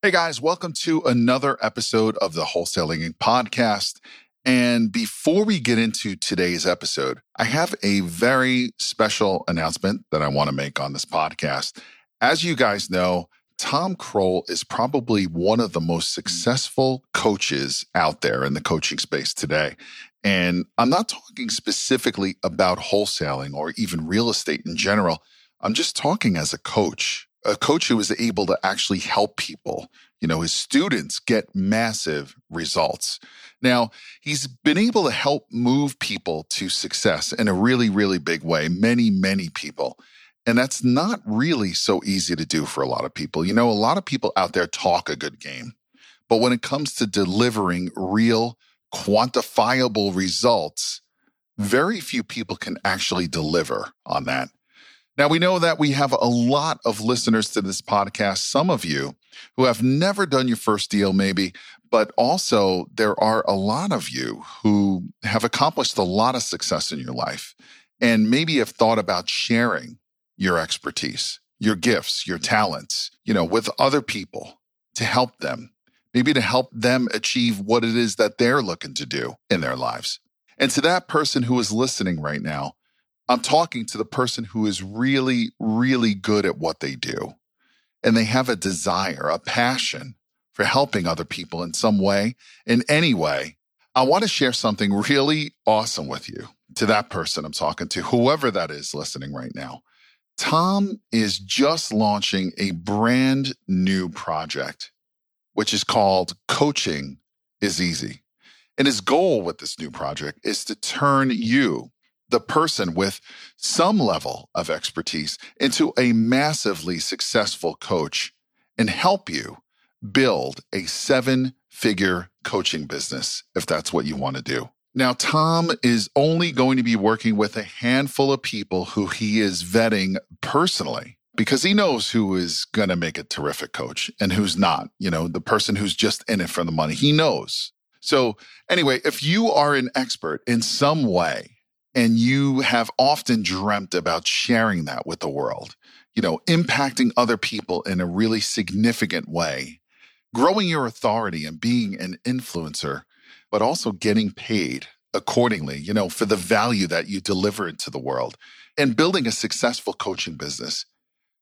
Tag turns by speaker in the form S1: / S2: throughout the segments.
S1: Hey guys, welcome to another episode of the Wholesaling podcast. And before we get into today's episode, I have a very special announcement that I want to make on this podcast. As you guys know, Tom Krol is probably one of the most successful coaches out there in the coaching space today. And I'm not talking specifically about wholesaling or even real estate in general. I'm just talking as a coach a coach who is able to actually help people, you know, his students get massive results. Now, he's been able to help move people to success in a really, really big way, many, many people. And that's not really so easy to do for a lot of people. You know, a lot of people out there talk a good game, but when it comes to delivering real, quantifiable results, very few people can actually deliver on that. Now, we know that we have a lot of listeners to this podcast, some of you who have never done your first deal, maybe, but also there are a lot of you who have accomplished a lot of success in your life and maybe have thought about sharing your expertise, your gifts, your talents, you know, with other people to help them, maybe to help them achieve what it is that they're looking to do in their lives. And to that person who is listening right now, I'm talking to the person who is really, really good at what they do. And they have a desire, a passion for helping other people in some way, in any way. I want to share something really awesome with you to that person I'm talking to, whoever that is listening right now. Tom is just launching a brand new project, which is called Coaching is Easy. And his goal with this new project is to turn you the person with some level of expertise into a massively successful coach and help you build a seven figure coaching business if that's what you want to do. Now, Tom is only going to be working with a handful of people who he is vetting personally because he knows who is going to make a terrific coach and who's not. You know, the person who's just in it for the money. He knows. So, anyway, if you are an expert in some way, and you have often dreamt about sharing that with the world, you know, impacting other people in a really significant way, growing your authority and being an influencer, but also getting paid accordingly, you know, for the value that you deliver into the world and building a successful coaching business.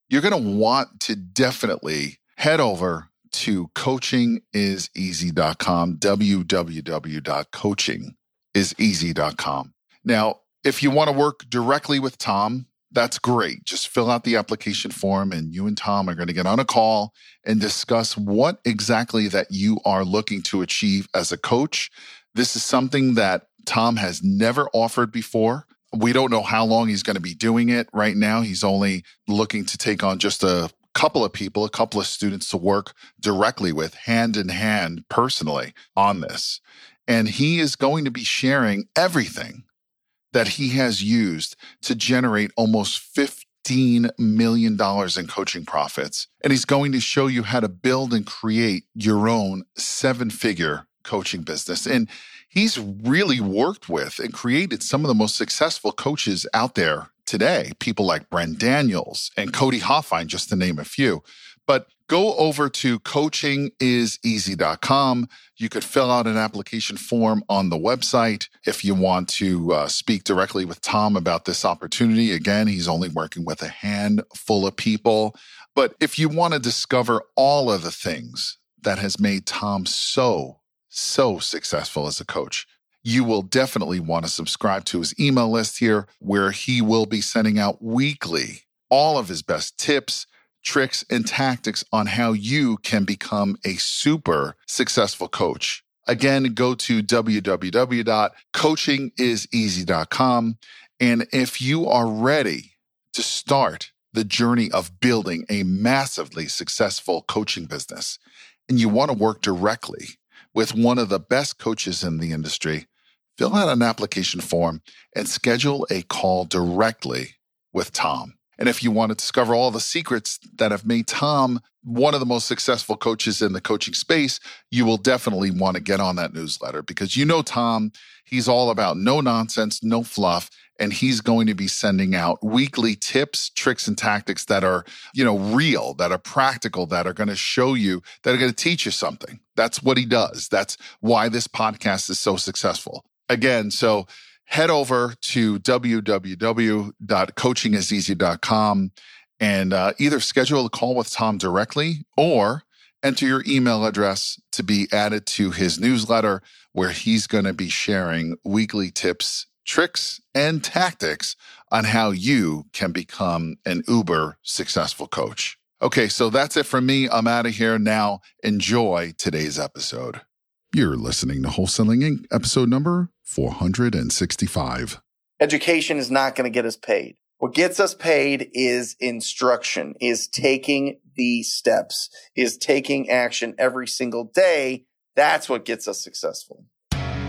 S1: You're going to want to definitely head over to coachingiseasy.com, www.coachingiseasy.com. Now, if you want to work directly with Tom, that's great. Just fill out the application form and you and Tom are going to get on a call and discuss what exactly that you are looking to achieve as a coach. This is something that Tom has never offered before. We don't know how long he's going to be doing it. Right now, he's only looking to take on just a couple of people, a couple of students to work directly with, hand in hand, personally on this. And he is going to be sharing everything that he has used to generate almost $15 million in coaching profits. And he's going to show you how to build and create your own seven figure coaching business. And he's really worked with and created some of the most successful coaches out there today. People like Brent Daniels and Cody Hofhine, just to name a few. But go over to coachingiseasy.com. You could fill out an application form on the website if you want to uh, speak directly with Tom about this opportunity. Again, he's only working with a handful of people. But if you want to discover all of the things that has made Tom so, so successful as a coach, you will definitely want to subscribe to his email list here, where he will be sending out weekly all of his best tips tricks, and tactics on how you can become a super successful coach. Again, go to www.coachingiseasy.com. And if you are ready to start the journey of building a massively successful coaching business and you want to work directly with one of the best coaches in the industry, fill out an application form and schedule a call directly with Tom. And if you want to discover all the secrets that have made Tom one of the most successful coaches in the coaching space, you will definitely want to get on that newsletter because you know Tom, he's all about no nonsense, no fluff, and he's going to be sending out weekly tips, tricks and tactics that are, you know, real, that are practical, that are going to show you, that are going to teach you something. That's what he does. That's why this podcast is so successful. Again, so head over to www.coachingiseasy.com and uh, either schedule a call with Tom directly or enter your email address to be added to his newsletter where he's going to be sharing weekly tips, tricks, and tactics on how you can become an uber successful coach. Okay, so that's it from me. I'm out of here now. Enjoy today's episode. You're listening to Wholesaling Inc., episode number 465.
S2: Education is not going to get us paid. What gets us paid is instruction, is taking the steps, is taking action every single day. That's what gets us successful.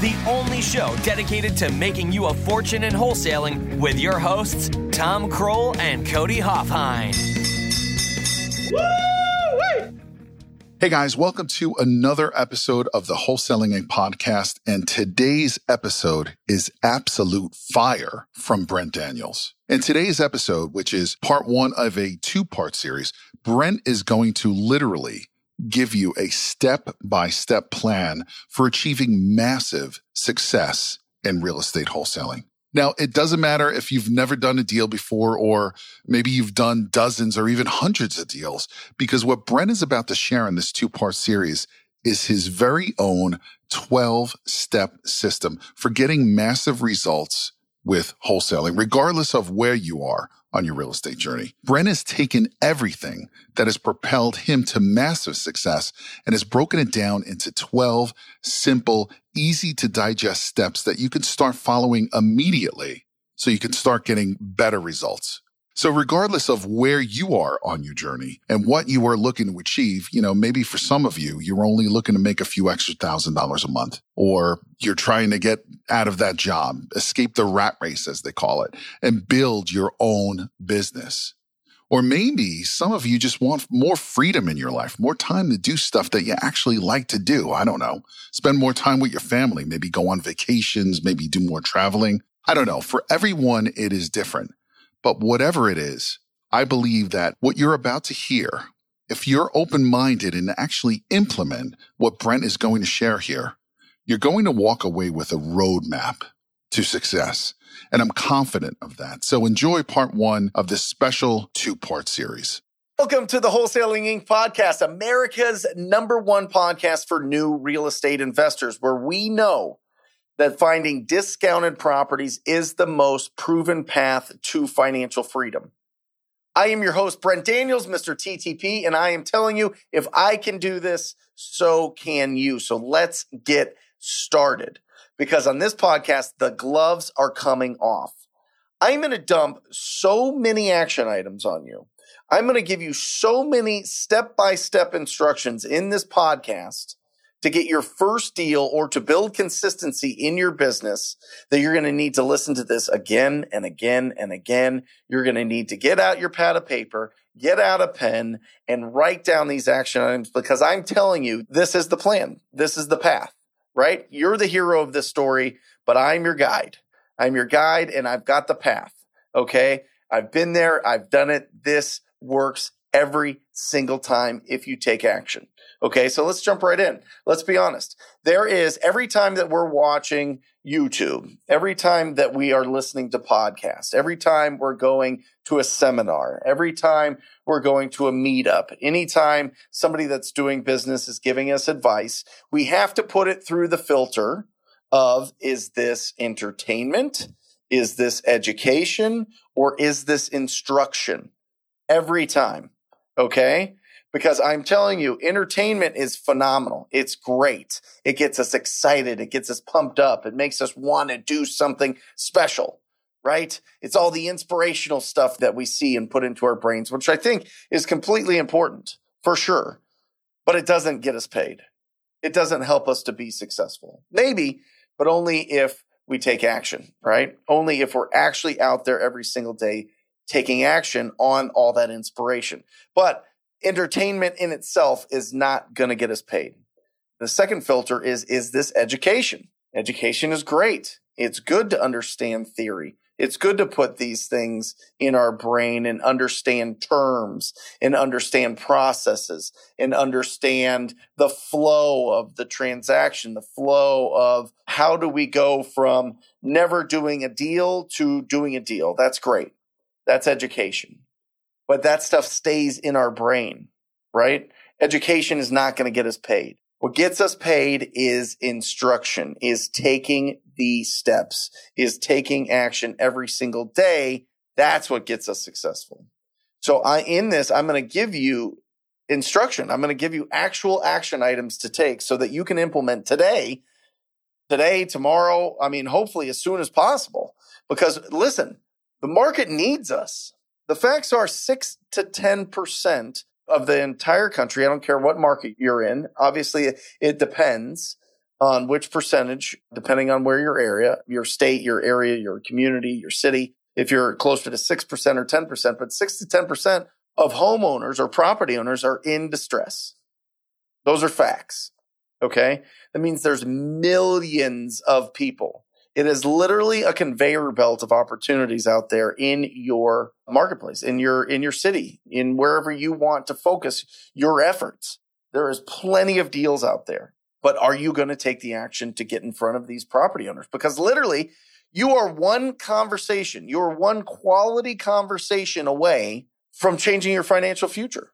S3: the only show dedicated to making you a fortune in wholesaling with your hosts, Tom Krol and Cody Hofhine.
S1: Hey guys, welcome to another episode of the Wholesaling Inc. podcast. And today's episode is absolute fire from Brent Daniels. In today's episode, which is part one of a two part series, Brent is going to literally give you a step by step plan for achieving massive success in real estate wholesaling. Now, it doesn't matter if you've never done a deal before, or maybe you've done dozens or even hundreds of deals, because what Brent is about to share in this two part series is his very own 12 step system for getting massive results with wholesaling, regardless of where you are on your real estate journey. Brent has taken everything that has propelled him to massive success and has broken it down into 12 simple, easy to digest steps that you can start following immediately so you can start getting better results. So regardless of where you are on your journey and what you are looking to achieve, you know, maybe for some of you, you're only looking to make a few extra thousand dollars a month, or you're trying to get out of that job, escape the rat race, as they call it, and build your own business. Or maybe some of you just want more freedom in your life, more time to do stuff that you actually like to do. I don't know. Spend more time with your family, maybe go on vacations, maybe do more traveling. I don't know. For everyone, it is different. But whatever it is, I believe that what you're about to hear, if you're open minded and actually implement what Brent is going to share here, you're going to walk away with a roadmap to success. And I'm confident of that. So enjoy part one of this special two part series.
S2: Welcome to the Wholesaling Inc. podcast, America's number one podcast for new real estate investors, where we know that finding discounted properties is the most proven path to financial freedom. I am your host, Brent Daniels, Mr. TTP, and I am telling you, if I can do this, so can you. So let's get started. Because on this podcast, the gloves are coming off. I'm going to dump so many action items on you. I'm going to give you so many step by step instructions in this podcast to get your first deal or to build consistency in your business that you're going to need to listen to this again and again and again. You're going to need to get out your pad of paper, get out a pen and write down these action items because I'm telling you, this is the plan. This is the path, right? You're the hero of this story, but I'm your guide. I'm your guide and I've got the path. Okay. I've been there. I've done it. This works every single time if you take action. Okay, so let's jump right in. Let's be honest. There is every time that we're watching YouTube, every time that we are listening to podcasts, every time we're going to a seminar, every time we're going to a meetup, anytime somebody that's doing business is giving us advice, we have to put it through the filter of is this entertainment? Is this education? Or is this instruction? Every time. Okay because I'm telling you, entertainment is phenomenal. It's great. It gets us excited. It gets us pumped up. It makes us want to do something special, right? It's all the inspirational stuff that we see and put into our brains, which I think is completely important for sure, but it doesn't get us paid. It doesn't help us to be successful. Maybe, but only if we take action, right? Only if we're actually out there every single day taking action on all that inspiration. But entertainment in itself is not going to get us paid. The second filter is is this education? Education is great. It's good to understand theory. It's good to put these things in our brain and understand terms and understand processes and understand the flow of the transaction, the flow of how do we go from never doing a deal to doing a deal. That's great. That's education but that stuff stays in our brain, right? Education is not going to get us paid. What gets us paid is instruction, is taking the steps, is taking action every single day. That's what gets us successful. So I, in this, I'm going to give you instruction. I'm going to give you actual action items to take so that you can implement today, today, tomorrow. I mean, hopefully as soon as possible. Because listen, the market needs us. The facts are six to 10% of the entire country. I don't care what market you're in. Obviously, it depends on which percentage, depending on where your area, your state, your area, your community, your city. If you're closer to 6% or 10%, but 6 to 10% of homeowners or property owners are in distress. Those are facts. Okay. That means there's millions of people it is literally a conveyor belt of opportunities out there in your marketplace, in your in your city, in wherever you want to focus your efforts. There is plenty of deals out there. But are you going to take the action to get in front of these property owners? Because literally, you are one conversation, you're one quality conversation away from changing your financial future.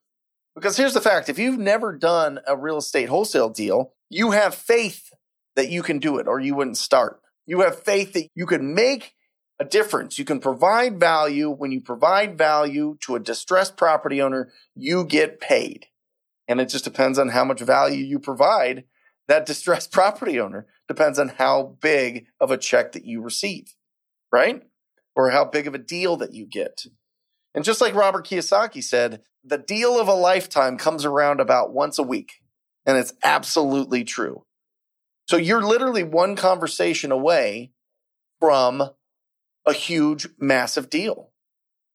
S2: Because here's the fact if you've never done a real estate wholesale deal, you have faith that you can do it or you wouldn't start. You have faith that you can make a difference. You can provide value. When you provide value to a distressed property owner, you get paid. And it just depends on how much value you provide that distressed property owner. Depends on how big of a check that you receive, right? Or how big of a deal that you get. And just like Robert Kiyosaki said, the deal of a lifetime comes around about once a week. And it's absolutely true. So you're literally one conversation away from a huge, massive deal.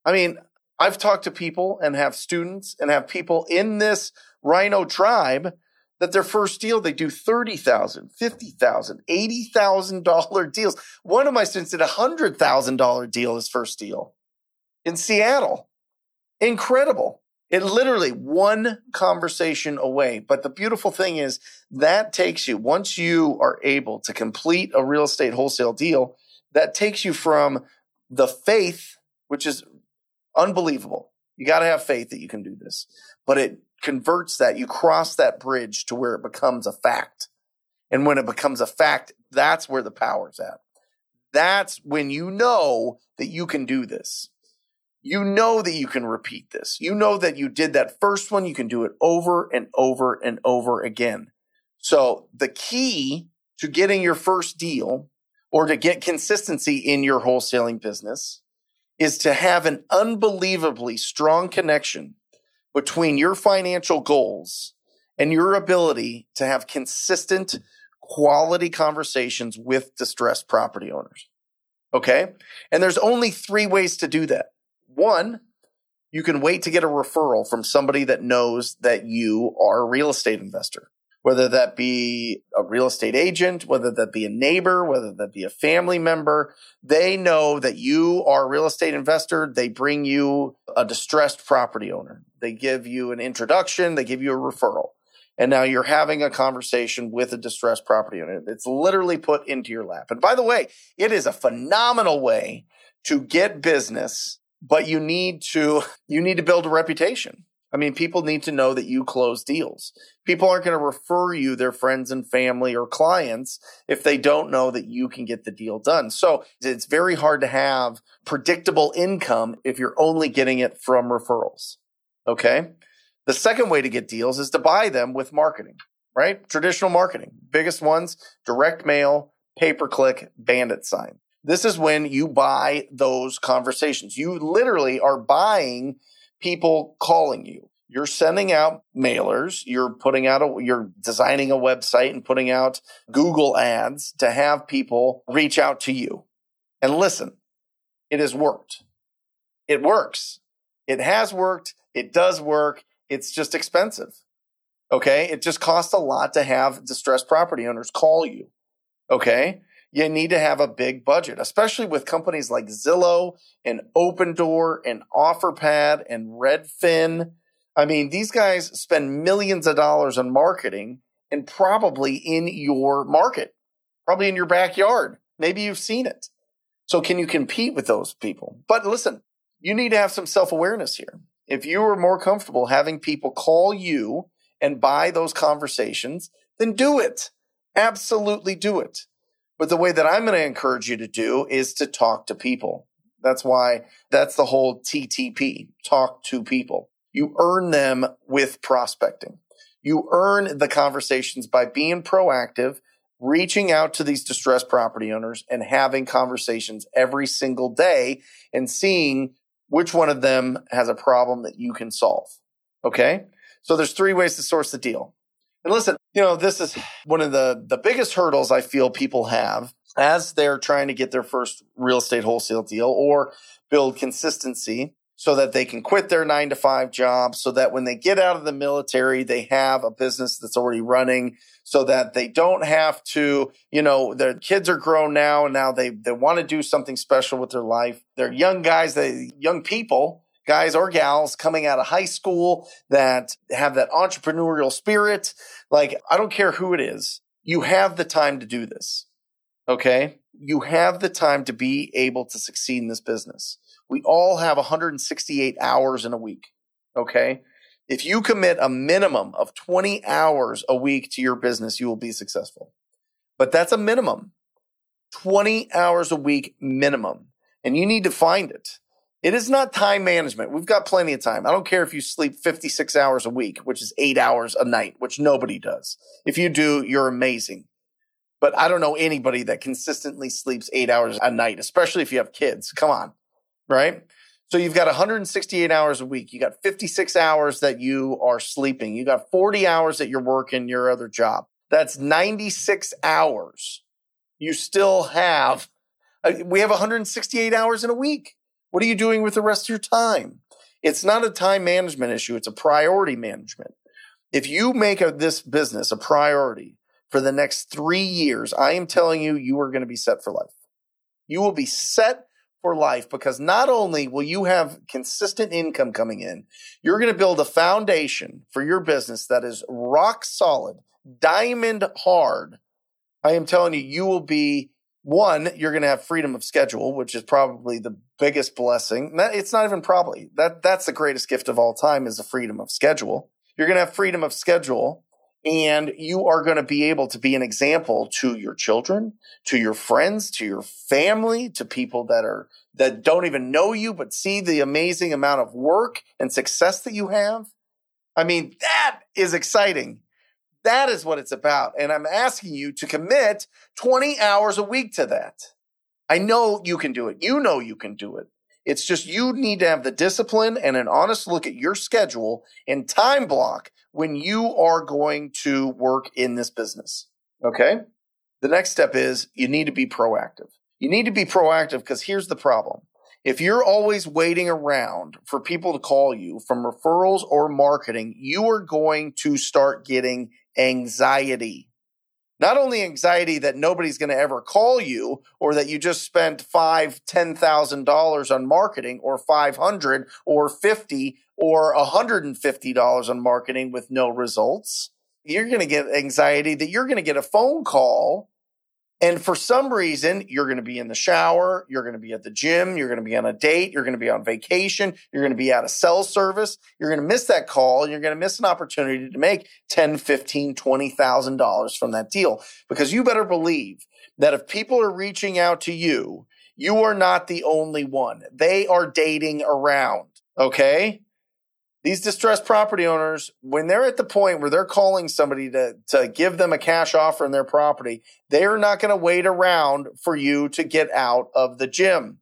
S2: I mean, I've talked to people and have students and have people in this rhino tribe that their first deal they do $30,000, $50,000, $80,000 deals. One of my students did a $100,000 deal his first deal in Seattle. Incredible. It literally one conversation away. But the beautiful thing is that takes you, once you are able to complete a real estate wholesale deal, that takes you from the faith, which is unbelievable. You got to have faith that you can do this, but it converts that. You cross that bridge to where it becomes a fact. And when it becomes a fact, that's where the power's at. That's when you know that you can do this you know that you can repeat this. You know that you did that first one. You can do it over and over and over again. So the key to getting your first deal or to get consistency in your wholesaling business is to have an unbelievably strong connection between your financial goals and your ability to have consistent quality conversations with distressed property owners. Okay. And there's only three ways to do that. One, you can wait to get a referral from somebody that knows that you are a real estate investor, whether that be a real estate agent, whether that be a neighbor, whether that be a family member. They know that you are a real estate investor. They bring you a distressed property owner. They give you an introduction. They give you a referral. And now you're having a conversation with a distressed property owner. It's literally put into your lap. And by the way, it is a phenomenal way to get business but you need to you need to build a reputation. I mean, people need to know that you close deals. People aren't going to refer you their friends and family or clients if they don't know that you can get the deal done. So it's very hard to have predictable income if you're only getting it from referrals. Okay. The second way to get deals is to buy them with marketing, right? Traditional marketing. Biggest ones, direct mail, pay per click, bandit sign. This is when you buy those conversations. You literally are buying people calling you. You're sending out mailers. You're putting out a, you're designing a website and putting out Google ads to have people reach out to you. And listen, it has worked. It works. It has worked. It does work. It's just expensive. Okay. It just costs a lot to have distressed property owners call you. Okay you need to have a big budget, especially with companies like Zillow and Opendoor and OfferPad and Redfin. I mean, these guys spend millions of dollars on marketing and probably in your market, probably in your backyard. Maybe you've seen it. So can you compete with those people? But listen, you need to have some self awareness here. If you are more comfortable having people call you and buy those conversations, then do it. Absolutely do it. But the way that I'm going to encourage you to do is to talk to people. That's why that's the whole TTP, talk to people. You earn them with prospecting. You earn the conversations by being proactive, reaching out to these distressed property owners and having conversations every single day and seeing which one of them has a problem that you can solve. Okay. So there's three ways to source the deal. And listen, you know, this is one of the, the biggest hurdles I feel people have as they're trying to get their first real estate wholesale deal or build consistency so that they can quit their nine to five job so that when they get out of the military, they have a business that's already running so that they don't have to, you know, their kids are grown now and now they, they want to do something special with their life. They're young guys, they young people guys or gals coming out of high school that have that entrepreneurial spirit. Like, I don't care who it is. You have the time to do this. Okay. You have the time to be able to succeed in this business. We all have 168 hours in a week. Okay. If you commit a minimum of 20 hours a week to your business, you will be successful. But that's a minimum 20 hours a week minimum. And you need to find it. It is not time management. We've got plenty of time. I don't care if you sleep 56 hours a week, which is eight hours a night, which nobody does. If you do, you're amazing. But I don't know anybody that consistently sleeps eight hours a night, especially if you have kids. Come on. Right. So you've got 168 hours a week. You got 56 hours that you are sleeping. You got 40 hours that you're working your other job. That's 96 hours. You still have, uh, we have 168 hours in a week. What are you doing with the rest of your time? It's not a time management issue. It's a priority management. If you make a, this business a priority for the next three years, I am telling you, you are going to be set for life. You will be set for life because not only will you have consistent income coming in, you're going to build a foundation for your business that is rock solid, diamond hard. I am telling you, you will be one, you're going to have freedom of schedule, which is probably the biggest blessing. It's not even probably that that's the greatest gift of all time is the freedom of schedule. You're going to have freedom of schedule and you are going to be able to be an example to your children, to your friends, to your family, to people that are that don't even know you but see the amazing amount of work and success that you have. I mean, that is exciting. That is what it's about. And I'm asking you to commit 20 hours a week to that. I know you can do it. You know you can do it. It's just you need to have the discipline and an honest look at your schedule and time block when you are going to work in this business. Okay. The next step is you need to be proactive. You need to be proactive because here's the problem. If you're always waiting around for people to call you from referrals or marketing, you are going to start getting anxiety. Not only anxiety that nobody's going to ever call you or that you just spent five, ten thousand dollars on marketing or five hundred or fifty or a $150 on marketing with no results. You're going to get anxiety that you're going to get a phone call and for some reason, you're going to be in the shower, you're going to be at the gym, you're going to be on a date, you're going to be on vacation, you're going to be at a cell service, you're going to miss that call, and you're going to miss an opportunity to make 10, 15, $20,000 from that deal. Because you better believe that if people are reaching out to you, you are not the only one. They are dating around. Okay. These distressed property owners, when they're at the point where they're calling somebody to, to give them a cash offer in their property, they are not going to wait around for you to get out of the gym.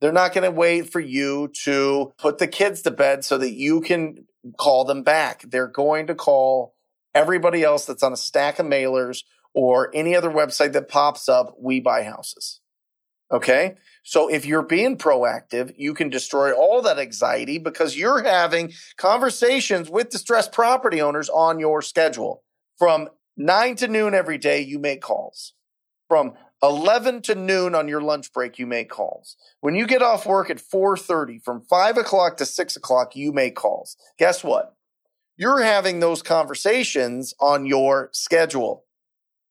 S2: They're not going to wait for you to put the kids to bed so that you can call them back. They're going to call everybody else that's on a stack of mailers or any other website that pops up, we buy houses. Okay. So if you're being proactive, you can destroy all that anxiety because you're having conversations with distressed property owners on your schedule. From nine to noon every day, you make calls. From 11 to noon on your lunch break, you make calls. When you get off work at 4.30, from 5 o'clock to 6 o'clock, you make calls. Guess what? You're having those conversations on your schedule.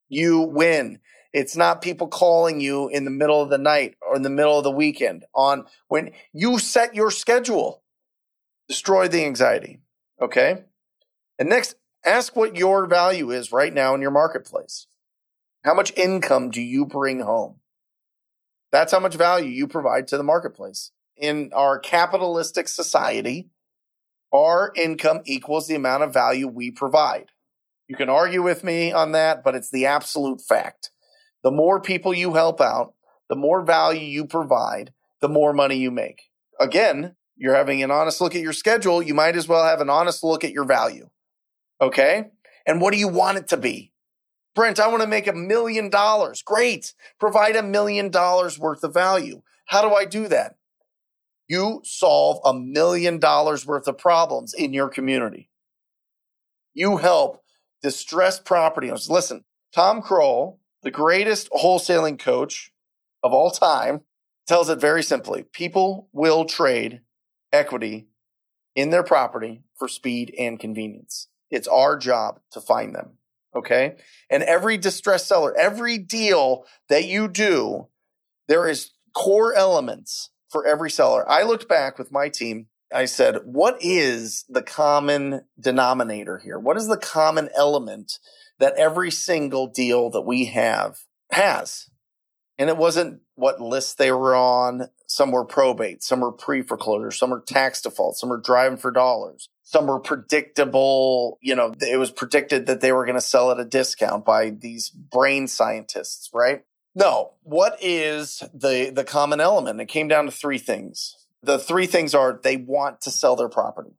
S2: You win. It's not people calling you in the middle of the night or in the middle of the weekend on when you set your schedule. Destroy the anxiety. Okay. And next, ask what your value is right now in your marketplace. How much income do you bring home? That's how much value you provide to the marketplace. In our capitalistic society, our income equals the amount of value we provide. You can argue with me on that, but it's the absolute fact. The more people you help out, the more value you provide, the more money you make. Again, you're having an honest look at your schedule. You might as well have an honest look at your value. Okay. And what do you want it to be? Brent, I want to make a million dollars. Great. Provide a million dollars worth of value. How do I do that? You solve a million dollars worth of problems in your community. You help distressed property owners. Listen, Tom Krol, the greatest wholesaling coach of all time, tells it very simply. People will trade equity in their property for speed and convenience. It's our job to find them. Okay. And every distressed seller, every deal that you do, there is core elements for every seller. I looked back with my team. I said, what is the common denominator here? What is the common element that every single deal that we have has? And it wasn't what list they were on. Some were probate, some were pre foreclosure, some were tax default, some were driving for dollars some were predictable. You know, it was predicted that they were going to sell at a discount by these brain scientists, right? No, what is the the common element? It came down to three things. The three things are they want to sell their property.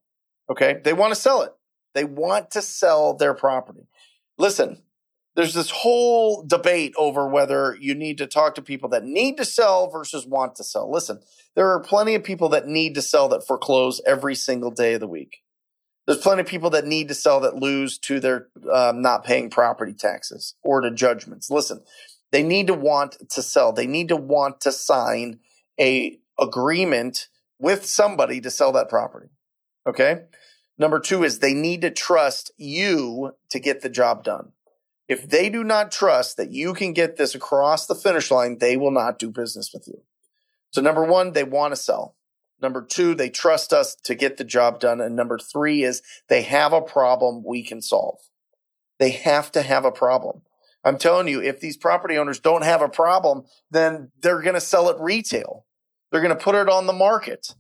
S2: Okay? They want to sell it. They want to sell their property. Listen, there's this whole debate over whether you need to talk to people that need to sell versus want to sell. Listen, there are plenty of people that need to sell that foreclose every single day of the week. There's plenty of people that need to sell that lose to their um, not paying property taxes or to judgments. Listen, they need to want to sell. They need to want to sign a agreement with somebody to sell that property. Okay. Number two is they need to trust you to get the job done. If they do not trust that you can get this across the finish line, they will not do business with you. So number one, they want to sell. Number two, they trust us to get the job done. And number three is they have a problem we can solve. They have to have a problem. I'm telling you, if these property owners don't have a problem, then they're going to sell it retail. They're going to put it on the market,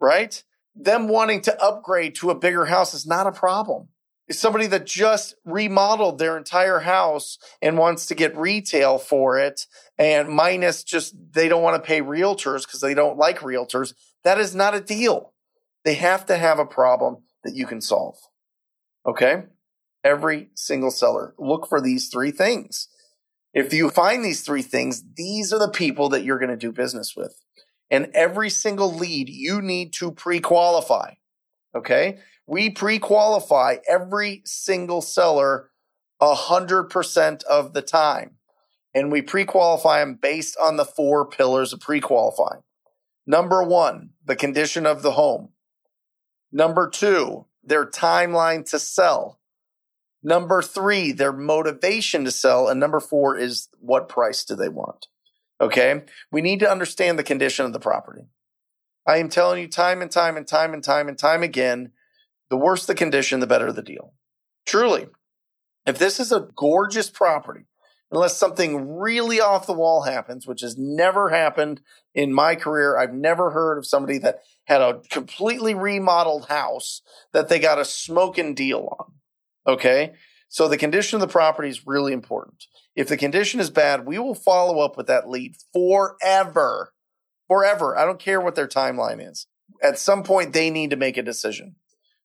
S2: right? Them wanting to upgrade to a bigger house is not a problem. It's somebody that just remodeled their entire house and wants to get retail for it and minus just they don't want to pay realtors because they don't like realtors that is not a deal. They have to have a problem that you can solve. Okay? Every single seller, look for these three things. If you find these three things, these are the people that you're going to do business with. And every single lead you need to pre qualify. Okay? We pre qualify every single seller 100% of the time. And we pre qualify them based on the four pillars of pre qualifying. Number one, the condition of the home. Number two, their timeline to sell. Number three, their motivation to sell. And number four is what price do they want? Okay. We need to understand the condition of the property. I am telling you time and time and time and time and time again, the worse the condition, the better the deal. Truly. If this is a gorgeous property, unless something really off the wall happens, which has never happened in my career. I've never heard of somebody that had a completely remodeled house that they got a smoking deal on. Okay. So the condition of the property is really important. If the condition is bad, we will follow up with that lead forever. Forever. I don't care what their timeline is. At some point, they need to make a decision.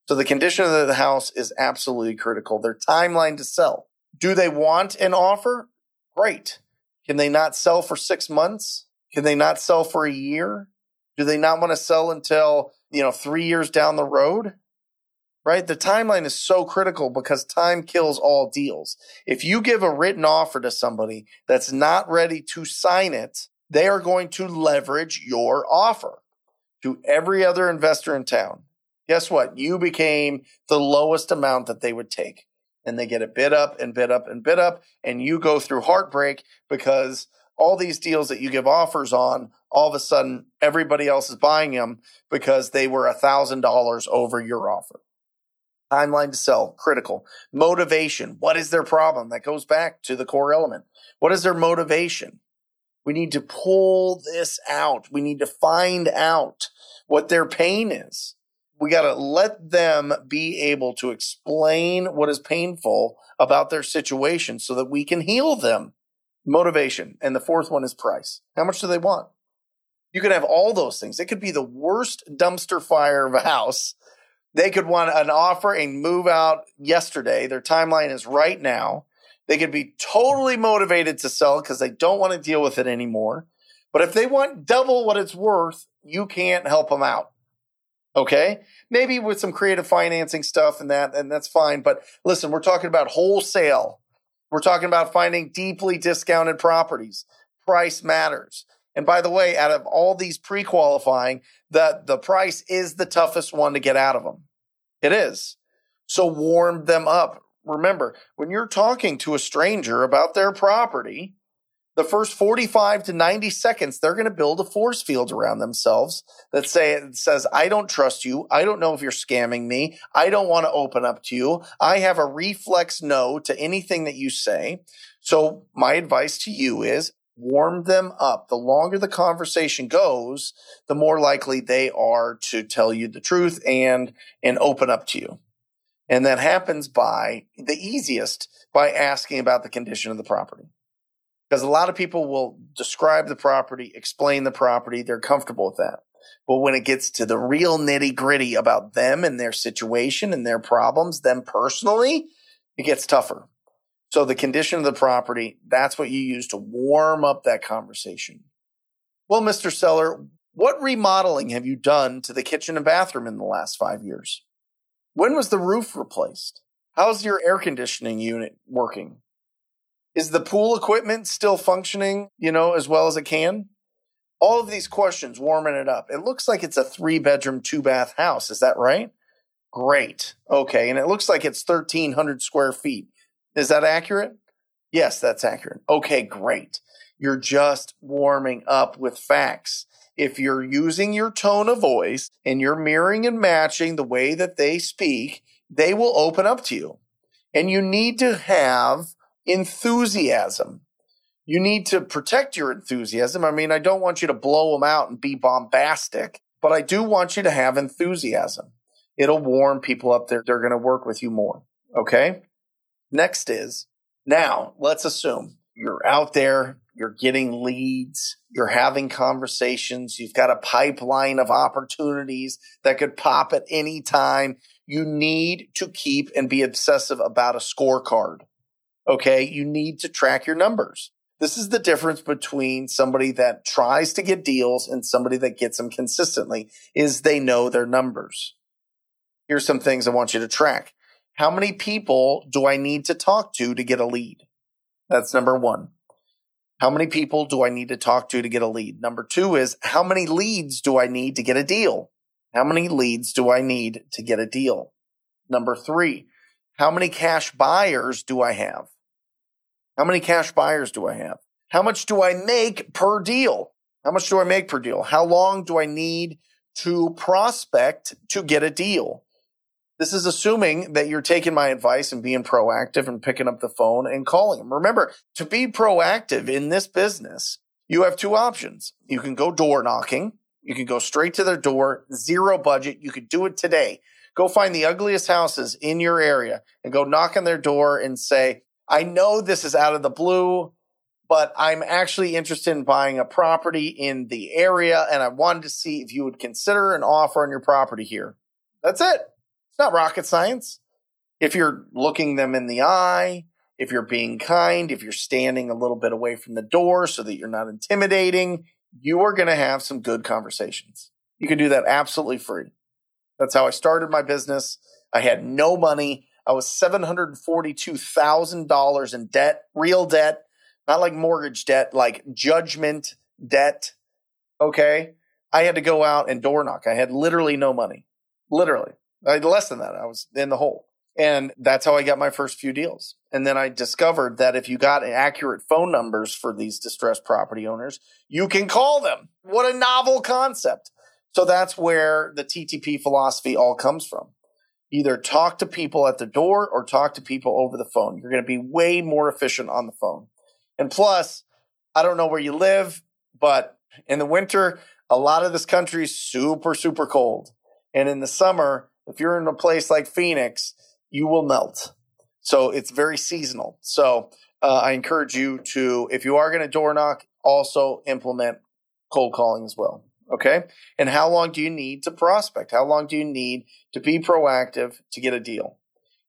S2: So the condition of the house is absolutely critical. Their timeline to sell. Do they want an offer? Great. Can they not sell for six months? Can they not sell for a year? Do they not want to sell until, you know, three years down the road? Right? The timeline is so critical because time kills all deals. If you give a written offer to somebody that's not ready to sign it, they are going to leverage your offer to every other investor in town. Guess what? You became the lowest amount that they would take and they get it bid up and bid up and bid up. And you go through heartbreak because all these deals that you give offers on, all of a sudden everybody else is buying them because they were a thousand dollars over your offer. Timeline to sell, critical. Motivation. What is their problem? That goes back to the core element. What is their motivation? We need to pull this out. We need to find out what their pain is we got to let them be able to explain what is painful about their situation so that we can heal them. Motivation. And the fourth one is price. How much do they want? You could have all those things. It could be the worst dumpster fire of a house. They could want an offer and move out yesterday. Their timeline is right now. They could be totally motivated to sell because they don't want to deal with it anymore. But if they want double what it's worth, you can't help them out. Okay. Maybe with some creative financing stuff and that, and that's fine. But listen, we're talking about wholesale. We're talking about finding deeply discounted properties. Price matters. And by the way, out of all these pre-qualifying, the, the price is the toughest one to get out of them. It is. So warm them up. Remember, when you're talking to a stranger about their property, the first 45 to 90 seconds, they're going to build a force field around themselves that say says, I don't trust you. I don't know if you're scamming me. I don't want to open up to you. I have a reflex no to anything that you say. So my advice to you is warm them up. The longer the conversation goes, the more likely they are to tell you the truth and, and open up to you. And that happens by the easiest by asking about the condition of the property because a lot of people will describe the property, explain the property. They're comfortable with that. But when it gets to the real nitty gritty about them and their situation and their problems, them personally, it gets tougher. So the condition of the property, that's what you use to warm up that conversation. Well, Mr. Seller, what remodeling have you done to the kitchen and bathroom in the last five years? When was the roof replaced? How's your air conditioning unit working? Is the pool equipment still functioning, you know, as well as it can? All of these questions warming it up. It looks like it's a three bedroom, two bath house. Is that right? Great. Okay. And it looks like it's 1,300 square feet. Is that accurate? Yes, that's accurate. Okay, great. You're just warming up with facts. If you're using your tone of voice and you're mirroring and matching the way that they speak, they will open up to you. And you need to have enthusiasm. You need to protect your enthusiasm. I mean, I don't want you to blow them out and be bombastic, but I do want you to have enthusiasm. It'll warm people up there. They're going to work with you more. Okay. Next is now let's assume you're out there, you're getting leads, you're having conversations, you've got a pipeline of opportunities that could pop at any time. You need to keep and be obsessive about a scorecard. Okay. You need to track your numbers. This is the difference between somebody that tries to get deals and somebody that gets them consistently is they know their numbers. Here's some things I want you to track. How many people do I need to talk to to get a lead? That's number one. How many people do I need to talk to to get a lead? Number two is how many leads do I need to get a deal? How many leads do I need to get a deal? Number three, how many cash buyers do I have? How many cash buyers do I have? How much do I make per deal? How much do I make per deal? How long do I need to prospect to get a deal? This is assuming that you're taking my advice and being proactive and picking up the phone and calling them. Remember, to be proactive in this business, you have two options. You can go door knocking. You can go straight to their door, zero budget. You could do it today. Go find the ugliest houses in your area and go knock on their door and say, I know this is out of the blue, but I'm actually interested in buying a property in the area and I wanted to see if you would consider an offer on your property here. That's it. It's not rocket science. If you're looking them in the eye, if you're being kind, if you're standing a little bit away from the door so that you're not intimidating, you are going to have some good conversations. You can do that absolutely free. That's how I started my business. I had no money. I was $742,000 in debt, real debt, not like mortgage debt, like judgment debt. Okay. I had to go out and door knock. I had literally no money. Literally. Less than that. I was in the hole. And that's how I got my first few deals. And then I discovered that if you got accurate phone numbers for these distressed property owners, you can call them. What a novel concept. So that's where the TTP philosophy all comes from. Either talk to people at the door or talk to people over the phone. You're going to be way more efficient on the phone. And plus, I don't know where you live, but in the winter, a lot of this country is super, super cold. And in the summer, if you're in a place like Phoenix, you will melt. So it's very seasonal. So uh, I encourage you to, if you are going to door knock, also implement cold calling as well. Okay. And how long do you need to prospect? How long do you need to be proactive to get a deal?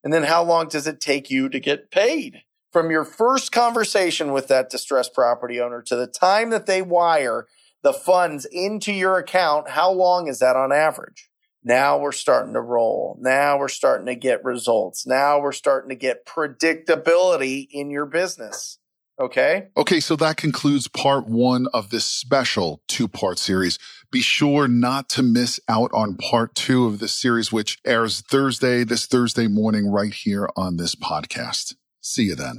S2: And then how long does it take you to get paid? From your first conversation with that distressed property owner to the time that they wire the funds into your account, how long is that on average? Now we're starting to roll. Now we're starting to get results. Now we're starting to get predictability in your business. Okay.
S1: Okay. So that concludes part one of this special two part series. Be sure not to miss out on part two of this series, which airs Thursday, this Thursday morning, right here on this podcast. See you then.